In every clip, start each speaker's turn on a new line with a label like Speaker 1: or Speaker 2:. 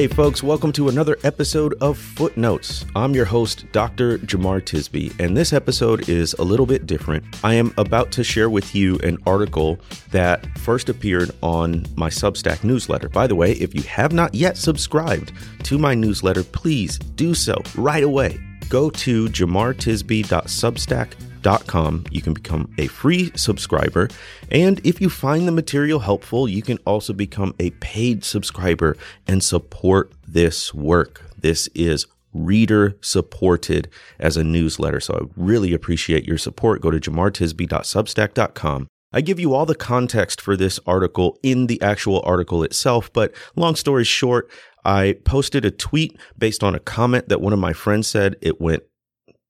Speaker 1: Hey, folks, welcome to another episode of Footnotes. I'm your host, Dr. Jemar Tisby, and this episode is a little bit different. I am about to share with you an article that first appeared on my Substack newsletter. By the way, if you have not yet subscribed to my newsletter, please do so right away. Go to jemartisby.substack.com com. You can become a free subscriber. And if you find the material helpful, you can also become a paid subscriber and support this work. This is reader supported as a newsletter. So I really appreciate your support. Go to jemartisby.substack.com. I give you all the context for this article in the actual article itself, but long story short, I posted a tweet based on a comment that one of my friends said. It went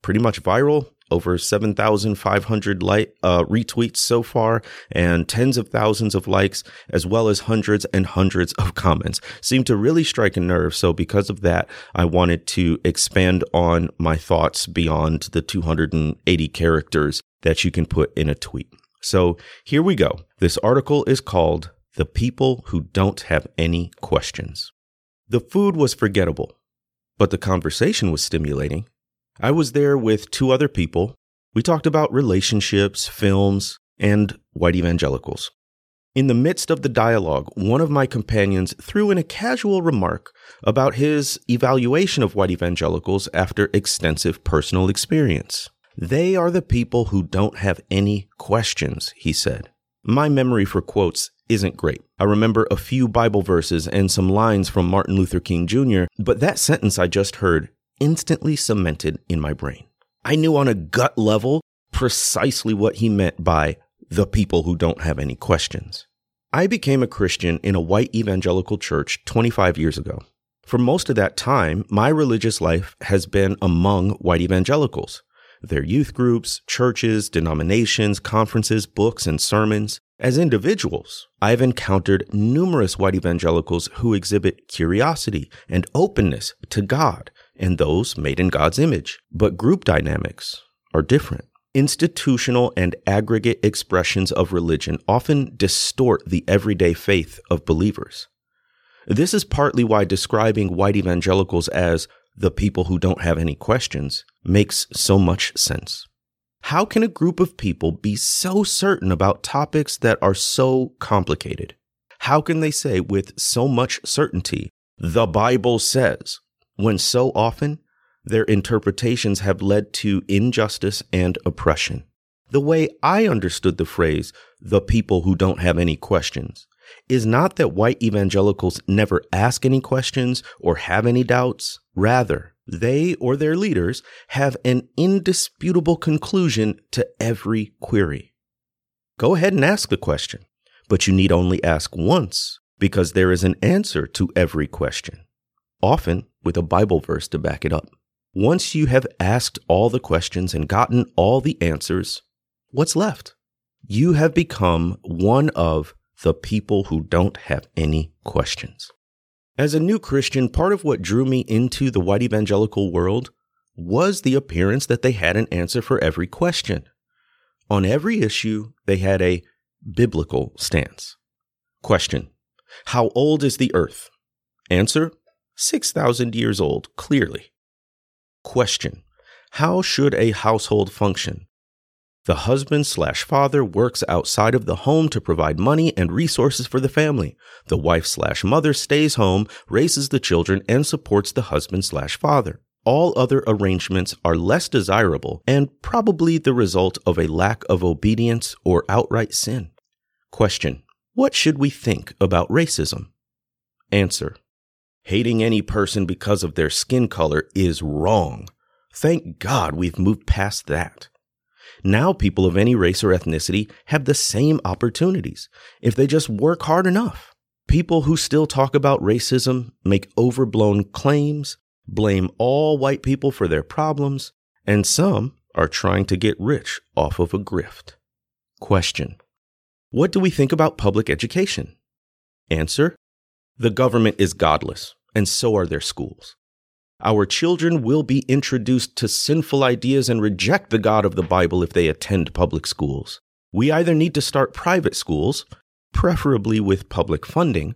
Speaker 1: pretty much viral over 7,500 like, uh, retweets so far and tens of thousands of likes, as well as hundreds and hundreds of comments. Seemed to really strike a nerve. So because of that, I wanted to expand on my thoughts beyond the 280 characters that you can put in a tweet. So here we go. This article is called The People Who Don't Have Any Questions. The food was forgettable, but the conversation was stimulating. I was there with two other people. We talked about relationships, films, and white evangelicals. In the midst of the dialogue, one of my companions threw in a casual remark about his evaluation of white evangelicals after extensive personal experience. They are the people who don't have any questions, he said. My memory for quotes isn't great. I remember a few Bible verses and some lines from Martin Luther King Jr., but that sentence I just heard instantly cemented in my brain. I knew on a gut level precisely what he meant by the people who don't have any questions. I became a Christian in a white evangelical church 25 years ago. For most of that time, my religious life has been among white evangelicals. Their youth groups, churches, denominations, conferences, books, and sermons. As individuals, I've encountered numerous white evangelicals who exhibit curiosity and openness to God and those made in God's image. But group dynamics are different. Institutional and aggregate expressions of religion often distort the everyday faith of believers. This is partly why describing white evangelicals as the people who don't have any questions makes so much sense. How can a group of people be so certain about topics that are so complicated? How can they say with so much certainty, the Bible says, when so often their interpretations have led to injustice and oppression. The way I understood the phrase, the people who don't have any questions, is not that white evangelicals never ask any questions or have any doubts. Rather, they or their leaders have an indisputable conclusion to every query. Go ahead and ask the question, but you need only ask once because there is an answer to every question often with a Bible verse to back it up. Once you have asked all the questions and gotten all the answers, what's left? You have become one of the people who don't have any questions. As a new Christian, part of what drew me into the white evangelical world was the appearance that they had an answer for every question. On every issue, they had a biblical stance. Question How old is the earth? Answer 6,000 years old, clearly. Question How should a household function? The husband slash father works outside of the home to provide money and resources for the family. The wife slash mother stays home, raises the children, and supports the husband slash father. All other arrangements are less desirable and probably the result of a lack of obedience or outright sin. Question What should we think about racism? Answer Hating any person because of their skin color is wrong. Thank God we've moved past that. Now, people of any race or ethnicity have the same opportunities if they just work hard enough. People who still talk about racism make overblown claims, blame all white people for their problems, and some are trying to get rich off of a grift. Question What do we think about public education? Answer the government is godless, and so are their schools. Our children will be introduced to sinful ideas and reject the God of the Bible if they attend public schools. We either need to start private schools, preferably with public funding,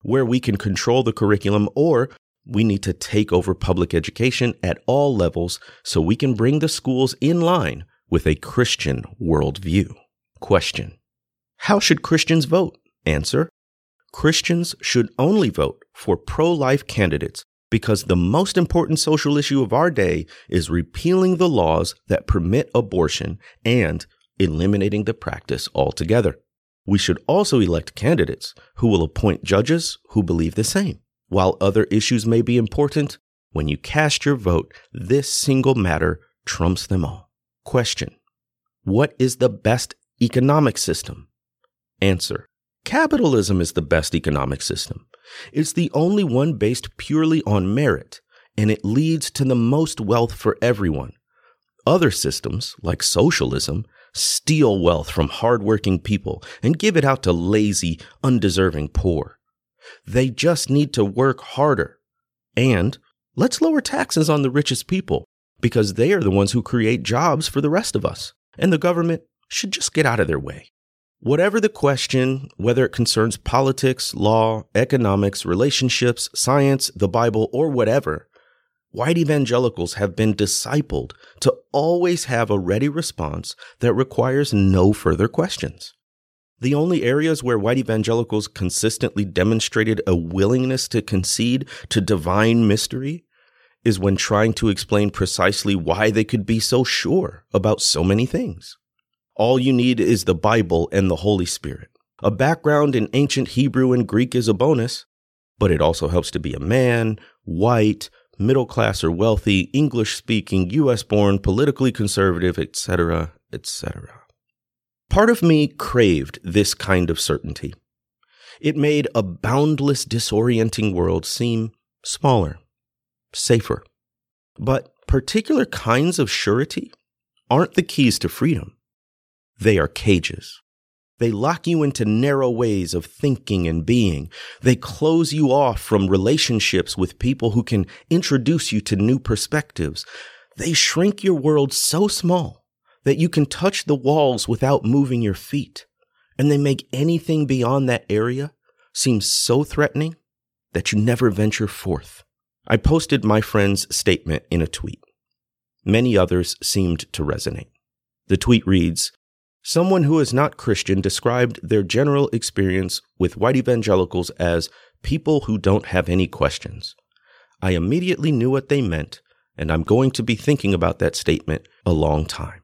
Speaker 1: where we can control the curriculum or we need to take over public education at all levels so we can bring the schools in line with a Christian worldview. Question How should Christians vote? Answer Christians should only vote for pro life candidates because the most important social issue of our day is repealing the laws that permit abortion and eliminating the practice altogether. We should also elect candidates who will appoint judges who believe the same. While other issues may be important, when you cast your vote, this single matter trumps them all. Question What is the best economic system? Answer Capitalism is the best economic system. It's the only one based purely on merit, and it leads to the most wealth for everyone. Other systems, like socialism, steal wealth from hardworking people and give it out to lazy, undeserving poor. They just need to work harder. And let's lower taxes on the richest people because they are the ones who create jobs for the rest of us. And the government should just get out of their way. Whatever the question, whether it concerns politics, law, economics, relationships, science, the Bible, or whatever, white evangelicals have been discipled to always have a ready response that requires no further questions. The only areas where white evangelicals consistently demonstrated a willingness to concede to divine mystery is when trying to explain precisely why they could be so sure about so many things. All you need is the Bible and the Holy Spirit. A background in ancient Hebrew and Greek is a bonus, but it also helps to be a man, white, middle class or wealthy, English speaking, US born, politically conservative, etc., etc. Part of me craved this kind of certainty. It made a boundless, disorienting world seem smaller, safer. But particular kinds of surety aren't the keys to freedom. They are cages. They lock you into narrow ways of thinking and being. They close you off from relationships with people who can introduce you to new perspectives. They shrink your world so small that you can touch the walls without moving your feet. And they make anything beyond that area seem so threatening that you never venture forth. I posted my friend's statement in a tweet. Many others seemed to resonate. The tweet reads, Someone who is not Christian described their general experience with white evangelicals as people who don't have any questions. I immediately knew what they meant, and I'm going to be thinking about that statement a long time.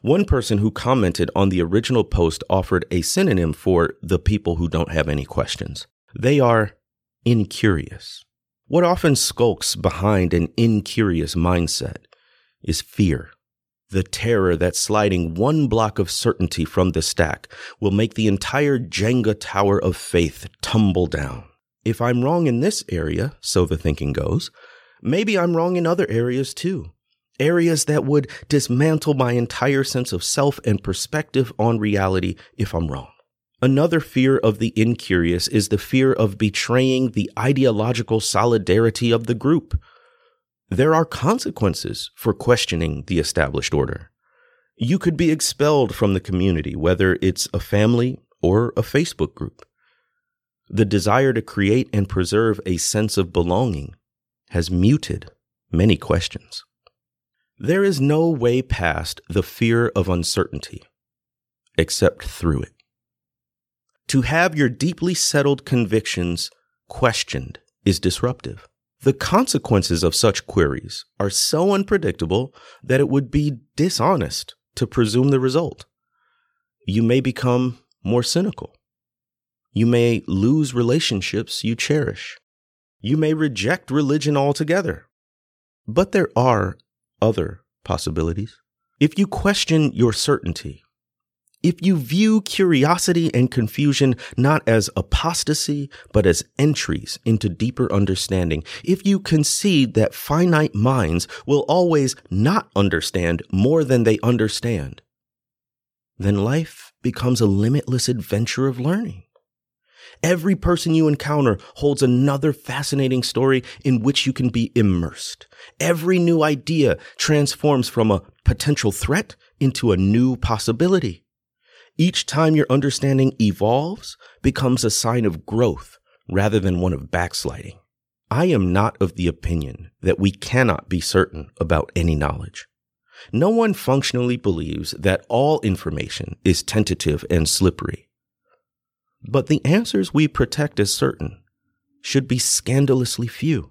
Speaker 1: One person who commented on the original post offered a synonym for the people who don't have any questions. They are incurious. What often skulks behind an incurious mindset is fear. The terror that sliding one block of certainty from the stack will make the entire Jenga tower of faith tumble down. If I'm wrong in this area, so the thinking goes, maybe I'm wrong in other areas too areas that would dismantle my entire sense of self and perspective on reality if I'm wrong. Another fear of the incurious is the fear of betraying the ideological solidarity of the group. There are consequences for questioning the established order. You could be expelled from the community, whether it's a family or a Facebook group. The desire to create and preserve a sense of belonging has muted many questions. There is no way past the fear of uncertainty except through it. To have your deeply settled convictions questioned is disruptive. The consequences of such queries are so unpredictable that it would be dishonest to presume the result. You may become more cynical. You may lose relationships you cherish. You may reject religion altogether. But there are other possibilities. If you question your certainty, if you view curiosity and confusion not as apostasy, but as entries into deeper understanding, if you concede that finite minds will always not understand more than they understand, then life becomes a limitless adventure of learning. Every person you encounter holds another fascinating story in which you can be immersed. Every new idea transforms from a potential threat into a new possibility. Each time your understanding evolves becomes a sign of growth rather than one of backsliding. I am not of the opinion that we cannot be certain about any knowledge. No one functionally believes that all information is tentative and slippery. But the answers we protect as certain should be scandalously few.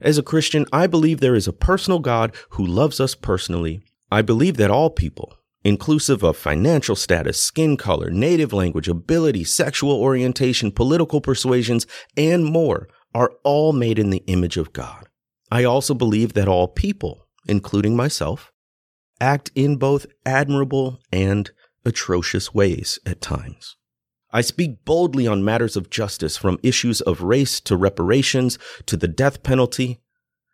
Speaker 1: As a Christian, I believe there is a personal God who loves us personally. I believe that all people, inclusive of financial status, skin color, native language, ability, sexual orientation, political persuasions, and more, are all made in the image of God. I also believe that all people, including myself, act in both admirable and atrocious ways at times. I speak boldly on matters of justice from issues of race to reparations to the death penalty,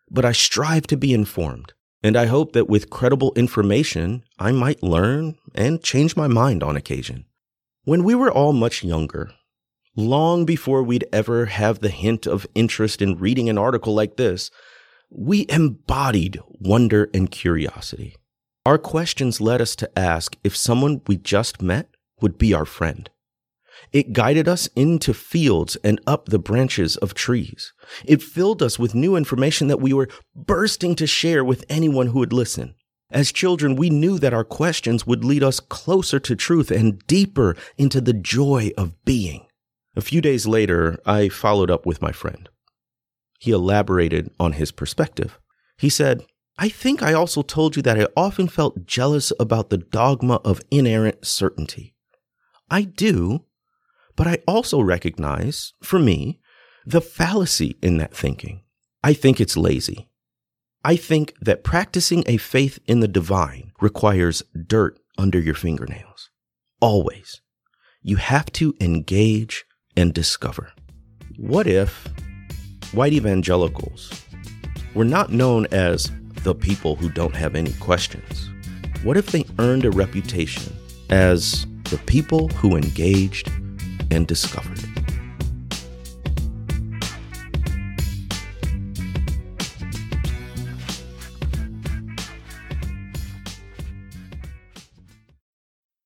Speaker 1: but I strive to be informed, and I hope that with credible information, I might learn and change my mind on occasion. When we were all much younger, long before we'd ever have the hint of interest in reading an article like this, we embodied wonder and curiosity. Our questions led us to ask if someone we just met would be our friend. It guided us into fields and up the branches of trees. It filled us with new information that we were bursting to share with anyone who would listen. As children, we knew that our questions would lead us closer to truth and deeper into the joy of being. A few days later, I followed up with my friend. He elaborated on his perspective. He said, I think I also told you that I often felt jealous about the dogma of inerrant certainty. I do, but I also recognize, for me, the fallacy in that thinking. I think it's lazy. I think that practicing a faith in the divine requires dirt under your fingernails. Always. You have to engage and discover. What if white evangelicals were not known as the people who don't have any questions? What if they earned a reputation as the people who engaged and discovered.